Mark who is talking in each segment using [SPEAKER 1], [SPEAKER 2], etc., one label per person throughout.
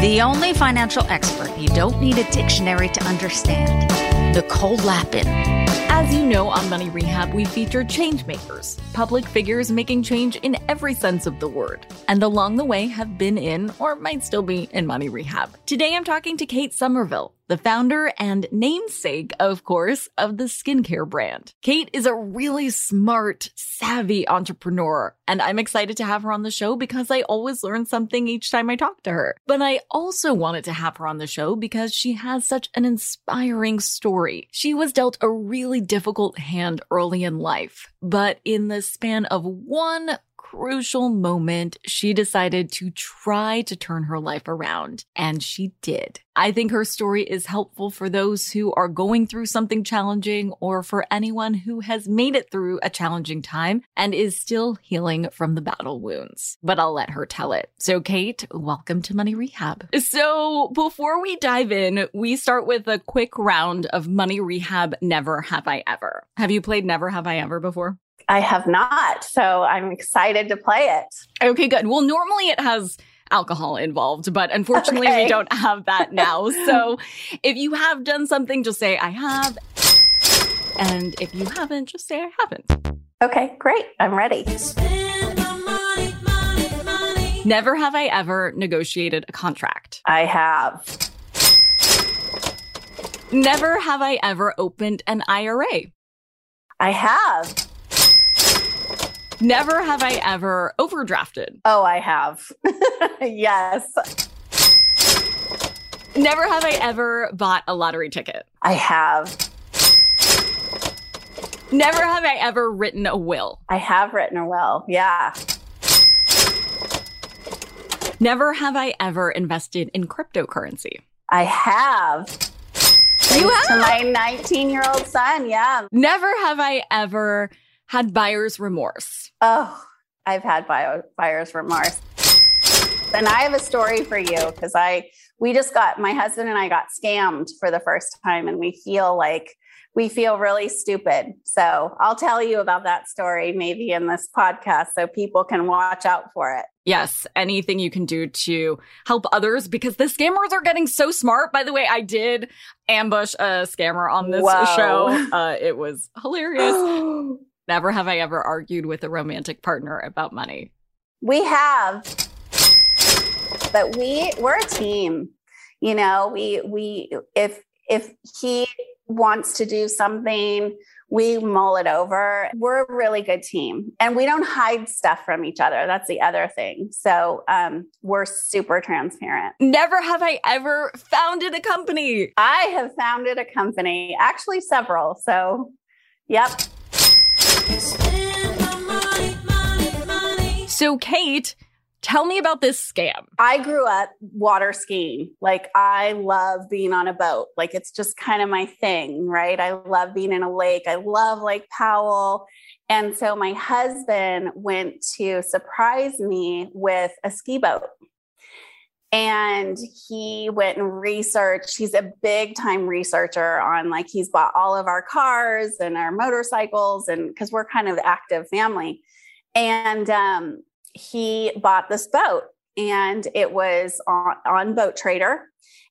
[SPEAKER 1] The only financial expert you don't need a dictionary to understand. Nicole Lapin.
[SPEAKER 2] As you know, on Money Rehab, we feature change makers, public figures making change in every sense of the word, and along the way have been in or might still be in Money Rehab. Today I'm talking to Kate Somerville, the founder and namesake, of course, of the skincare brand. Kate is a really smart, savvy entrepreneur, and I'm excited to have her on the show because I always learn something each time I talk to her. But I also wanted to have her on the show because she has such an inspiring story. She was dealt a really difficult hand early in life, but in the span of one crucial moment, she decided to try to turn her life around, and she did. I think her story is helpful for those who are going through something challenging or for anyone who has made it through a challenging time and is still healing from the battle wounds. But I'll let her tell it. So, Kate, welcome to Money Rehab. So, before we dive in, we start with a quick round of Money Rehab Never Have I Ever. Have you played Never Have I Ever before?
[SPEAKER 3] I have not, so I'm excited to play it.
[SPEAKER 2] Okay, good. Well, normally it has alcohol involved, but unfortunately we don't have that now. So if you have done something, just say I have. And if you haven't, just say I haven't.
[SPEAKER 3] Okay, great. I'm ready.
[SPEAKER 2] Never have I ever negotiated a contract.
[SPEAKER 3] I have.
[SPEAKER 2] Never have I ever opened an IRA.
[SPEAKER 3] I have.
[SPEAKER 2] Never have I ever overdrafted.
[SPEAKER 3] Oh, I have. yes,
[SPEAKER 2] Never have I ever bought a lottery ticket.
[SPEAKER 3] I have.
[SPEAKER 2] Never have I ever written a will.
[SPEAKER 3] I have written a will. Yeah.
[SPEAKER 2] Never have I ever invested in cryptocurrency.
[SPEAKER 3] I have.
[SPEAKER 2] You
[SPEAKER 3] Thanks to my 19 year old son. Yeah.
[SPEAKER 2] Never have I ever had buyer's remorse.
[SPEAKER 3] Oh, I've had bio, buyer's remorse. And I have a story for you because I, we just got, my husband and I got scammed for the first time and we feel like, we feel really stupid. So I'll tell you about that story maybe in this podcast so people can watch out for it.
[SPEAKER 2] Yes, anything you can do to help others because the scammers are getting so smart. By the way, I did ambush a scammer on this
[SPEAKER 3] Whoa.
[SPEAKER 2] show. Uh, it was hilarious. Never have I ever argued with a romantic partner about money.
[SPEAKER 3] We have, but we we're a team. You know, we we if if he wants to do something, we mull it over. We're a really good team, and we don't hide stuff from each other. That's the other thing. So um, we're super transparent.
[SPEAKER 2] Never have I ever founded a company.
[SPEAKER 3] I have founded a company, actually several. So, yep.
[SPEAKER 2] So, Kate, tell me about this scam.
[SPEAKER 3] I grew up water skiing. Like I love being on a boat. Like it's just kind of my thing, right? I love being in a lake. I love Lake Powell. And so my husband went to surprise me with a ski boat. And he went and researched. He's a big time researcher on like he's bought all of our cars and our motorcycles and because we're kind of active family. And um he bought this boat and it was on, on Boat Trader.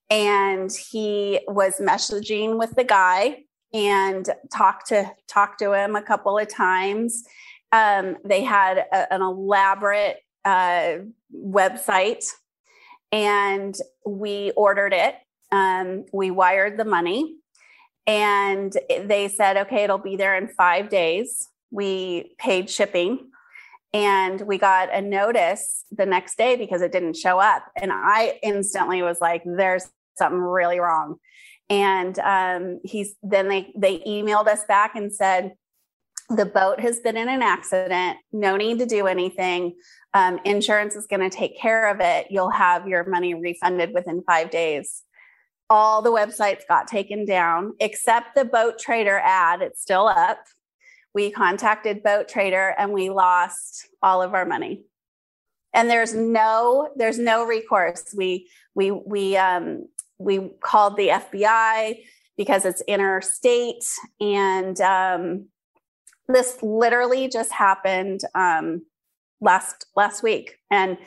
[SPEAKER 3] And he was messaging with the guy and talked to talked to him a couple of times. Um, they had a, an elaborate uh, website, and we ordered it. Um, we wired the money, and they said, "Okay, it'll be there in five days." We paid shipping, and we got a notice the next day because it didn't show up, and I instantly was like, "There's something really wrong." And um, he's then they they emailed us back and said the boat has been in an accident. No need to do anything. Um, insurance is going to take care of it. You'll have your money refunded within five days. All the websites got taken down except the boat trader ad. It's still up. We contacted Boat Trader and we lost all of our money. And there's no there's no recourse. We we we um we called the FBI because it's interstate. And um, this literally just happened um, last last week. And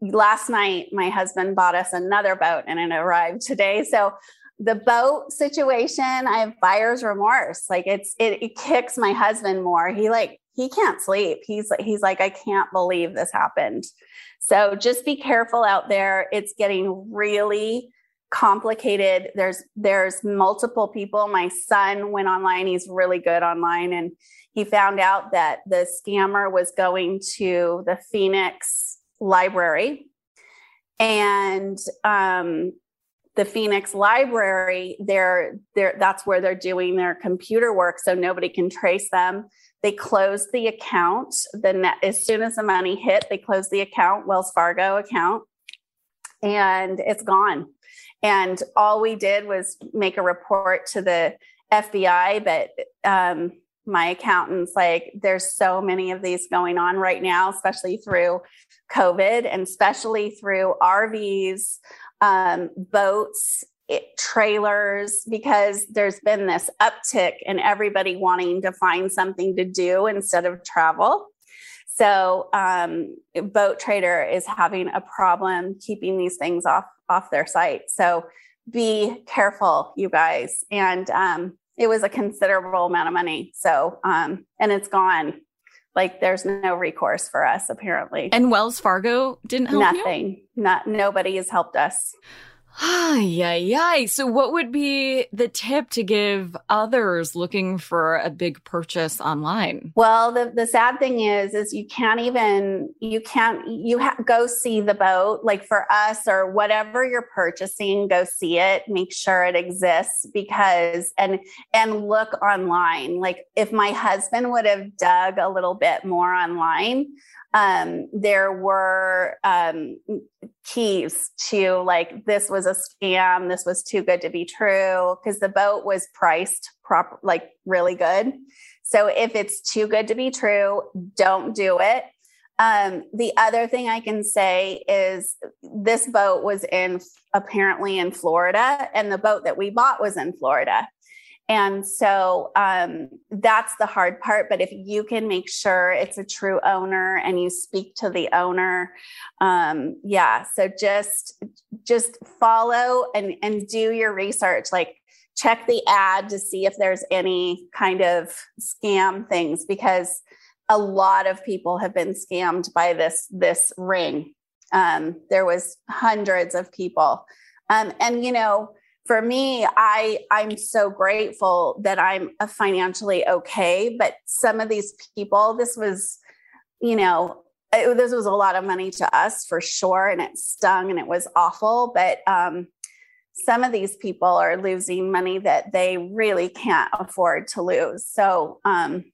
[SPEAKER 3] last night, my husband bought us another boat, and it arrived today. So the boat situation, I have buyer's remorse. Like it's it, it kicks my husband more. He like he can't sleep. He's like he's like I can't believe this happened. So just be careful out there. It's getting really complicated. There's there's multiple people. My son went online. He's really good online. And he found out that the scammer was going to the phoenix library. And um, the phoenix library they're, they're that's where they're doing their computer work so nobody can trace them. They closed the account. Then as soon as the money hit they closed the account wells fargo account. And it's gone and all we did was make a report to the FBI. But um, my accountant's like, there's so many of these going on right now, especially through COVID and especially through RVs, um, boats, it, trailers, because there's been this uptick in everybody wanting to find something to do instead of travel. So, um, Boat Trader is having a problem keeping these things off off their site. So, be careful, you guys. And um, it was a considerable amount of money. So, um, and it's gone. Like, there's no recourse for us apparently.
[SPEAKER 2] And Wells Fargo didn't help
[SPEAKER 3] Nothing.
[SPEAKER 2] you.
[SPEAKER 3] Not nobody has helped us.
[SPEAKER 2] Yeah, yeah. So, what would be the tip to give others looking for a big purchase online?
[SPEAKER 3] Well, the, the sad thing is, is you can't even you can't you ha- go see the boat. Like for us or whatever you're purchasing, go see it. Make sure it exists because and and look online. Like if my husband would have dug a little bit more online, um, there were um, keys to like this was a scam this was too good to be true because the boat was priced proper like really good. So if it's too good to be true don't do it. Um, the other thing i can say is this boat was in apparently in florida and the boat that we bought was in florida and so um, that's the hard part. But if you can make sure it's a true owner and you speak to the owner, um, yeah. So just just follow and and do your research. Like check the ad to see if there's any kind of scam things because a lot of people have been scammed by this this ring. Um, there was hundreds of people, um, and you know for me i i'm so grateful that i'm financially okay but some of these people this was you know it, this was a lot of money to us for sure and it stung and it was awful but um, some of these people are losing money that they really can't afford to lose. So um,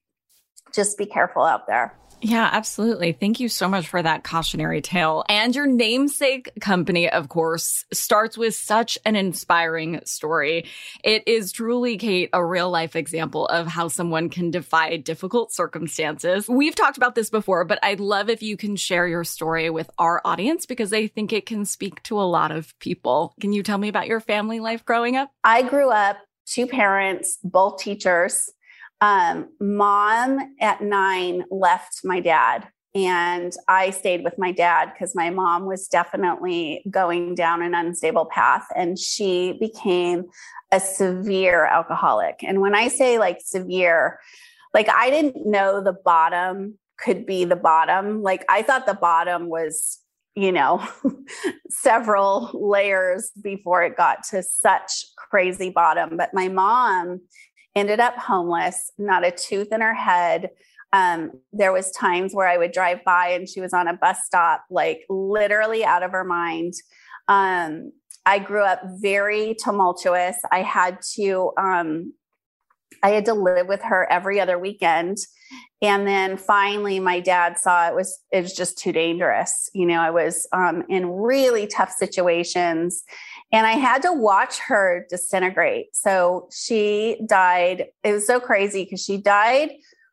[SPEAKER 3] just be careful out there
[SPEAKER 2] yeah, absolutely. Thank you so much for that cautionary tale. And your namesake company, of course, starts with such an inspiring story. It is truly, Kate, a real life example of how someone can defy difficult circumstances. We've talked about this before, but I'd love if you can share your story with our audience because I think it can speak to a lot of people. Can you tell me about your family life growing up?
[SPEAKER 3] I grew up two parents, both teachers. Um, mom at nine left my dad and I stayed with my dad because my mom was definitely going down an unstable path and she became a severe alcoholic. And when I say like severe, like I didn't know the bottom could be the bottom. Like I thought the bottom was, you know, several layers before it got to such crazy bottom. But my mom ended up homeless, not a tooth in her head um, there was times where I would drive by and she was on a bus stop, like literally out of her mind. Um, I grew up very tumultuous. I had to um, I had to live with her every other weekend. And then finally my dad saw it was it was just too dangerous. You know, I was um, in really tough situations and I had to watch her disintegrate. So she died. It was so crazy because she died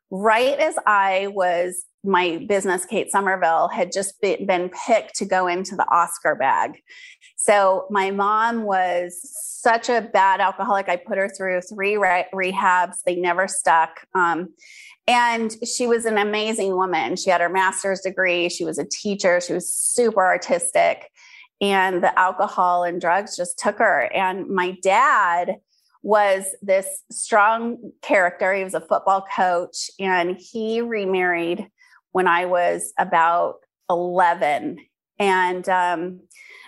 [SPEAKER 3] right as I was, my business, Kate Somerville, had just been picked to go into the Oscar bag. So my mom was such a bad alcoholic. I put her through three re- rehabs, they never stuck. Um, and she was an amazing woman. She had her master's degree, she was a teacher, she was super artistic. And the alcohol and drugs just took her. And my dad, was this strong character. He was a football coach and he remarried when I was about 11. And um,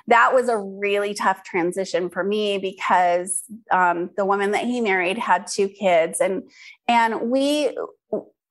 [SPEAKER 3] that was a really tough transition for me because um, the woman that he married had two kids and and we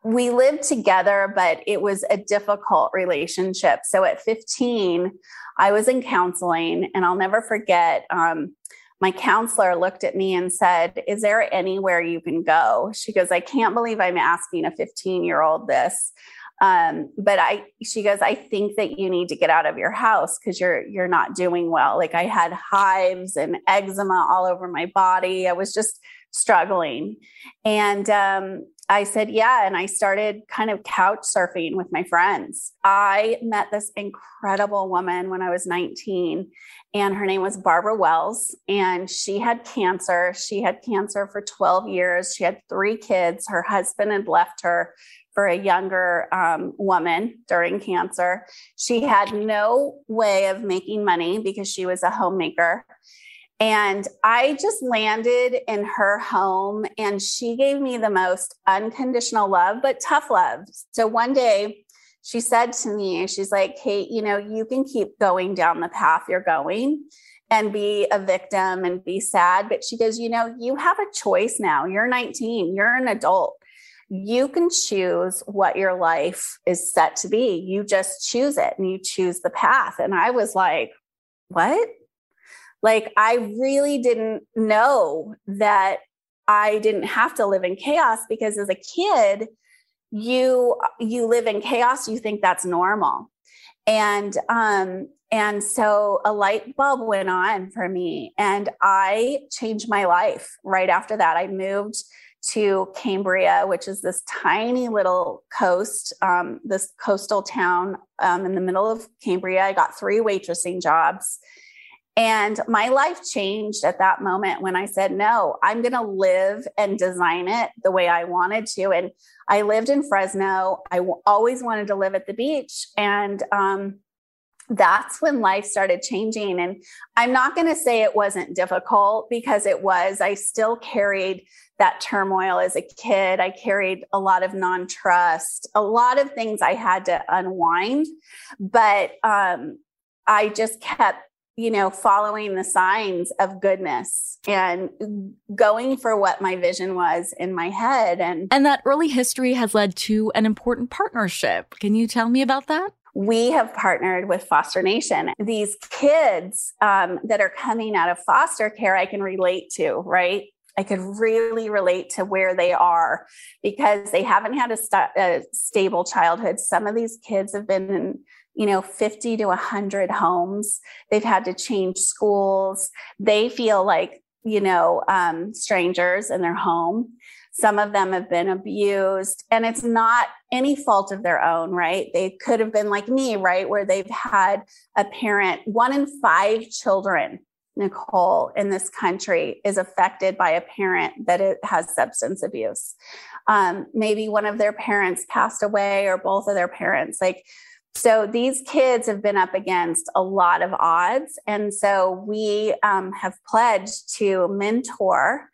[SPEAKER 3] we lived together but it was a difficult relationship so at 15 i was in counseling and i'll never forget um, my counselor looked at me and said, Is there anywhere you can go? She goes, I can't believe I'm asking a 15 year old this. Um, but I, she goes, I think that you need to get out of your house because you're, you're not doing well. Like I had hives and eczema all over my body. I was just struggling. And um, I said, yeah. And I started kind of couch surfing with my friends. I met this incredible woman when I was 19, and her name was Barbara Wells. And she had cancer. She had cancer for 12 years. She had three kids. Her husband had left her for a younger um, woman during cancer. She had no way of making money because she was a homemaker. And I just landed in her home and she gave me the most unconditional love, but tough love. So one day she said to me, she's like, Kate, you know, you can keep going down the path you're going and be a victim and be sad. But she goes, you know, you have a choice now. You're 19, you're an adult. You can choose what your life is set to be. You just choose it and you choose the path. And I was like, what? Like, I really didn't know that I didn't have to live in chaos because as a kid, you you live in chaos you think that's normal. And um and so a light bulb went on for me and i changed my life right after that. I moved to cambria which is this tiny little coast um, this coastal town um, in the middle of cambria. I got three waitressing jobs and my life changed at that moment when I said, no, I'm going to live and design it the way I wanted to. And I lived in Fresno. I w- always wanted to live at the beach. And um, that's when life started changing. And I'm not going to say it wasn't difficult because it was. I still carried that turmoil as a kid. I carried a lot of non trust, a lot of things I had to unwind. But um, I just kept you know, following the signs of goodness and going for what my vision was in my head. And,
[SPEAKER 2] and that early history has led to an important partnership. Can you tell me about that?
[SPEAKER 3] We have partnered with Foster Nation. These kids um, that are coming out of foster care, I can relate to, right? I could really relate to where they are because they haven't had a, st- a, stable childhood. Some of these kids have been in you know 50 to 100 homes. They've had to change schools. They feel like you know um, strangers in their home. Some of them have been abused and it's not any fault of their own right? They could have been like me right where they've had a parent one in five children Nicole, in this country is affected by a parent that it has substance abuse. Um, maybe one of their parents passed away or both of their parents. Like, so these kids have been up against a lot of odds. And so we um, have pledged to mentor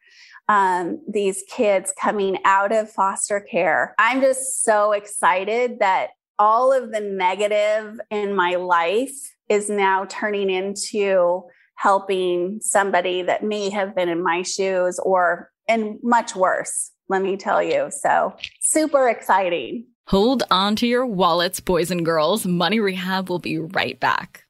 [SPEAKER 3] um, these kids coming out of foster care. I'm just so excited that all of the negative in my life is now turning into helping somebody that may have been in my shoes or and much worse let me tell you. So super exciting.
[SPEAKER 2] Hold on to your wallets boys and girls. Money rehab will be right back.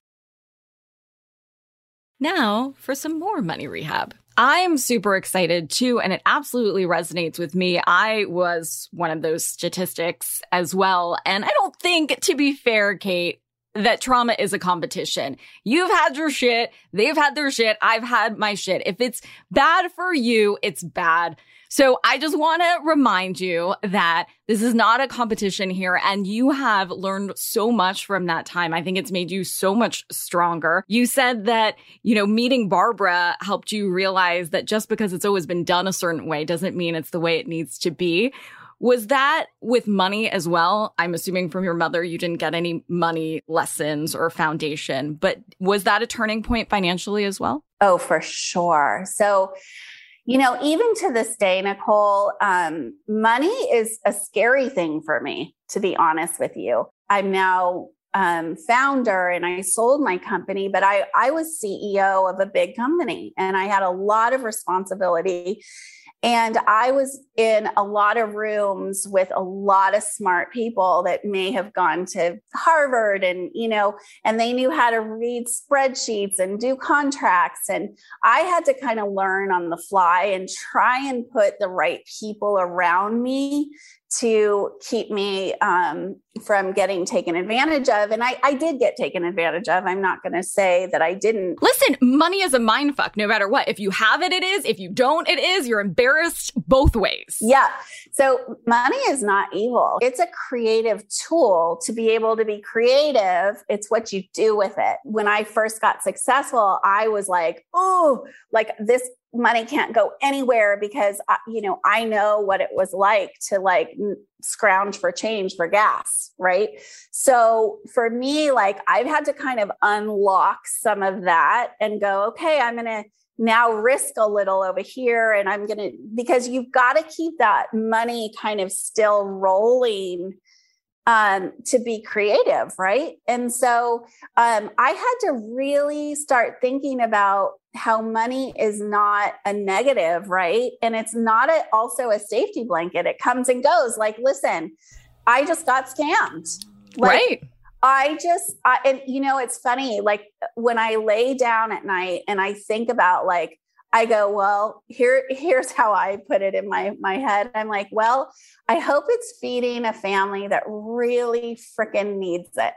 [SPEAKER 2] Now for some more money rehab. I'm super excited too, and it absolutely resonates with me. I was one of those statistics as well. And I don't think, to be fair, Kate, that trauma is a competition. You've had your shit. They've had their shit. I've had my shit. If it's bad for you, it's bad. So I just want to remind you that this is not a competition here and you have learned so much from that time. I think it's made you so much stronger. You said that, you know, meeting Barbara helped you realize that just because it's always been done a certain way doesn't mean it's the way it needs to be. Was that with money as well? I'm assuming from your mother, you didn't get any money lessons or foundation, but was that a turning point financially as well?
[SPEAKER 3] Oh, for sure. So, you know, even to this day, Nicole, um, money is a scary thing for me, to be honest with you. I'm now um, founder and I sold my company, but I, I was CEO of a big company and I had a lot of responsibility. And I was in a lot of rooms with a lot of smart people that may have gone to Harvard and, you know, and they knew how to read spreadsheets and do contracts. And I had to kind of learn on the fly and try and put the right people around me to keep me um, from getting taken advantage of. And I, I did get taken advantage of. I'm not going to say that I didn't.
[SPEAKER 2] Listen, money is a mind fuck no matter what. If you have it, it is. If you don't, it is. You're embarrassed both ways.
[SPEAKER 3] Yeah. So money is not evil. It's a creative tool to be able to be creative. It's what you do with it. When I first got successful, I was like, oh, like this money can't go anywhere because uh, you know i know what it was like to like scrounge for change for gas right so for me like i've had to kind of unlock some of that and go okay i'm going to now risk a little over here and i'm going to because you've got to keep that money kind of still rolling um, to be creative, right? And so um, I had to really start thinking about how money is not a negative, right? And it's not a, also a safety blanket. It comes and goes. Like, listen, I just got scammed.
[SPEAKER 2] Like, right.
[SPEAKER 3] I just, I, and you know, it's funny. Like when I lay down at night and I think about like, I go, well, here, here's how I put it in my my head. I'm like, well, I hope it's feeding a family that really freaking needs it.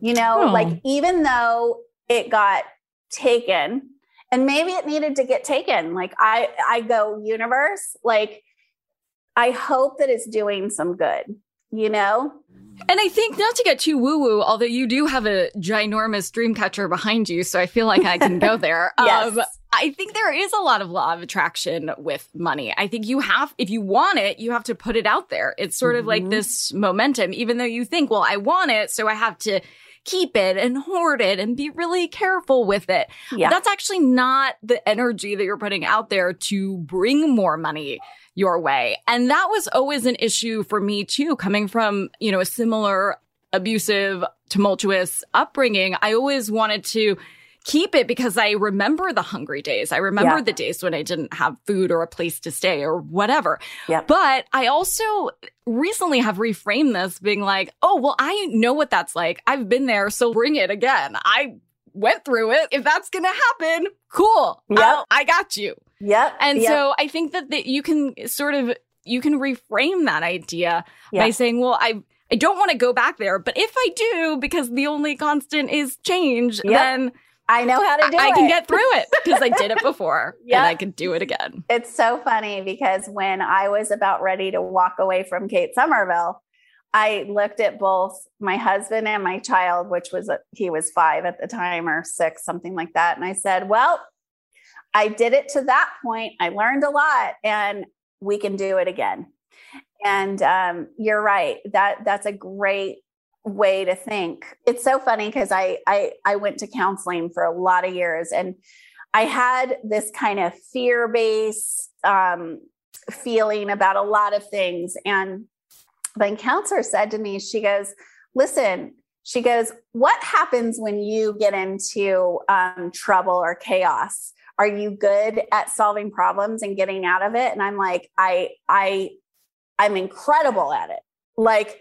[SPEAKER 3] You know, oh. like even though it got taken, and maybe it needed to get taken. Like I, I go, universe, like I hope that it's doing some good. You know,
[SPEAKER 2] and I think not to get too woo woo, although you do have a ginormous dream catcher behind you, so I feel like I can go there.
[SPEAKER 3] yes. Um,
[SPEAKER 2] I think there is a lot of law of attraction with money. I think you have, if you want it, you have to put it out there. It's sort mm-hmm. of like mm-hmm. this momentum, even though you think, well, I want it, so I have to keep it and hoard it and be really careful with it. Yeah. That's actually not the energy that you're putting out there to bring more money your way. And that was always an issue for me too, coming from, you know, a similar abusive, tumultuous upbringing. I always wanted to keep it because I remember the hungry days. I remember yeah. the days when I didn't have food or a place to stay or whatever.
[SPEAKER 3] Yep.
[SPEAKER 2] But I also recently have reframed this being like, oh, well, I know what that's like. I've been there. So bring it again. I went through it. If that's going to happen, cool.
[SPEAKER 3] Yeah.
[SPEAKER 2] I got you.
[SPEAKER 3] Yep.
[SPEAKER 2] And
[SPEAKER 3] yep.
[SPEAKER 2] so I think that, that you can sort of, you can reframe that idea yep. by saying, well, I, I don't want to go back there, but if I do, because the only constant is change, yep. then
[SPEAKER 3] I know how to do
[SPEAKER 2] I,
[SPEAKER 3] it.
[SPEAKER 2] I can get through it because I did it before yep. and I can do it again.
[SPEAKER 3] It's so funny because when I was about ready to walk away from Kate Somerville, I looked at both my husband and my child, which was, he was five at the time or six, something like that. And I said, well, I did it to that point. I learned a lot and we can do it again. And um, you're right. That that's a great way to think. It's so funny because I, I I went to counseling for a lot of years and I had this kind of fear based um, feeling about a lot of things. And my counselor said to me, she goes, listen, she goes, what happens when you get into um, trouble or chaos? Are you good at solving problems and getting out of it? And I'm like, I, I, I'm incredible at it. Like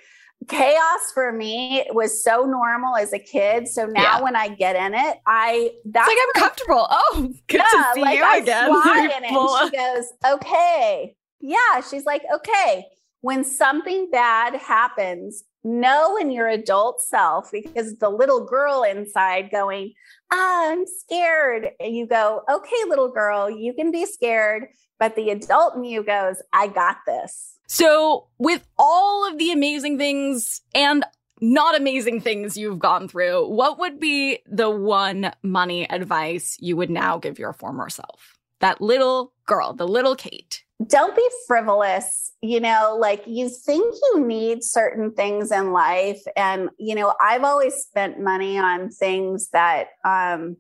[SPEAKER 3] chaos for me was so normal as a kid. So now yeah. when I get in it, I
[SPEAKER 2] that's it's like I'm comfortable. Oh, good yeah, to see
[SPEAKER 3] like
[SPEAKER 2] you
[SPEAKER 3] I
[SPEAKER 2] again.
[SPEAKER 3] Fly in it. She goes, okay. Yeah. She's like, okay. When something bad happens, know in your adult self because the little girl inside going, I'm scared. And you go, okay, little girl, you can be scared. But the adult in you goes, I got this.
[SPEAKER 2] So, with all of the amazing things and not amazing things you've gone through, what would be the one money advice you would now give your former self? That little girl, the little Kate.
[SPEAKER 3] Don't be frivolous. You know, like you think you need certain things in life. And, you know, I've always spent money on things that, um,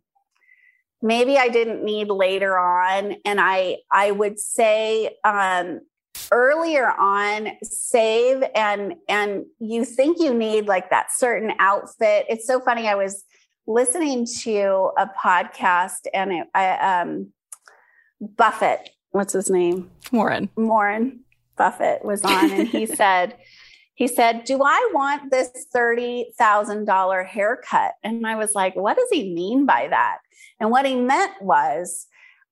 [SPEAKER 3] maybe I didn't need later on. And I, I would say, um, earlier on save and and you think you need like that certain outfit it's so funny i was listening to a podcast and it, I, um buffett what's his name
[SPEAKER 2] warren
[SPEAKER 3] warren buffett was on and he said he said do i want this $30000 haircut and i was like what does he mean by that and what he meant was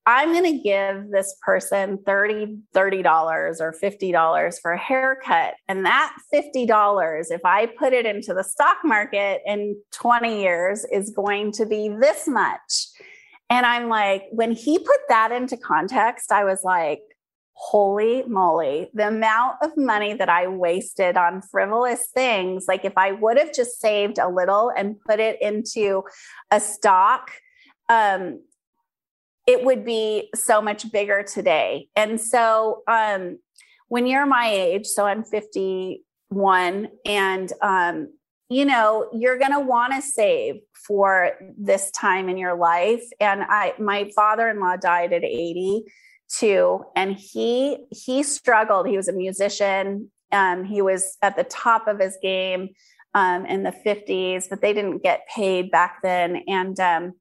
[SPEAKER 3] I'm going to give this person 30 $30 or $50 for a haircut. And that $50, if I put it into the stock market in 20 years, is going to be this much. And I'm like, when he put that into context, I was like, holy moly, the amount of money that I wasted on frivolous things. Like, if I would have just saved a little and put it into a stock, um, it would be so much bigger today. And so um, when you're my age, so I'm 51, and um, you know you're going to want to save for this time in your life. And I, my father-in-law died at 82, and he he struggled. He was a musician. Um, he was at the top of his game um, in the 50s, but they didn't get paid back then. And um,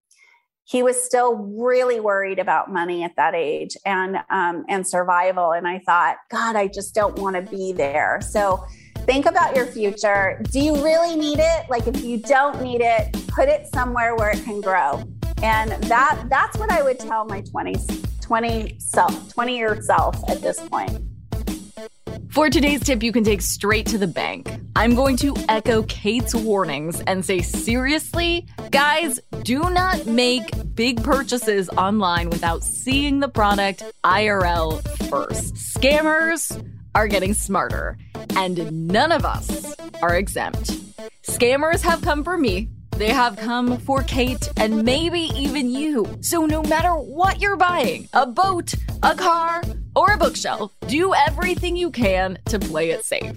[SPEAKER 3] he was still really worried about money at that age and um, and survival. And I thought, God, I just don't want to be there. So think about your future. Do you really need it? Like if you don't need it, put it somewhere where it can grow. And that that's what I would tell my 20s, 20 self, 20 year self at this point.
[SPEAKER 2] For today's tip, you can take straight to the bank. I'm going to echo Kate's warnings and say, seriously, guys, do not make big purchases online without seeing the product IRL first. Scammers are getting smarter, and none of us are exempt. Scammers have come for me. They have come for Kate and maybe even you. So, no matter what you're buying a boat, a car, or a bookshelf, do everything you can to play it safe.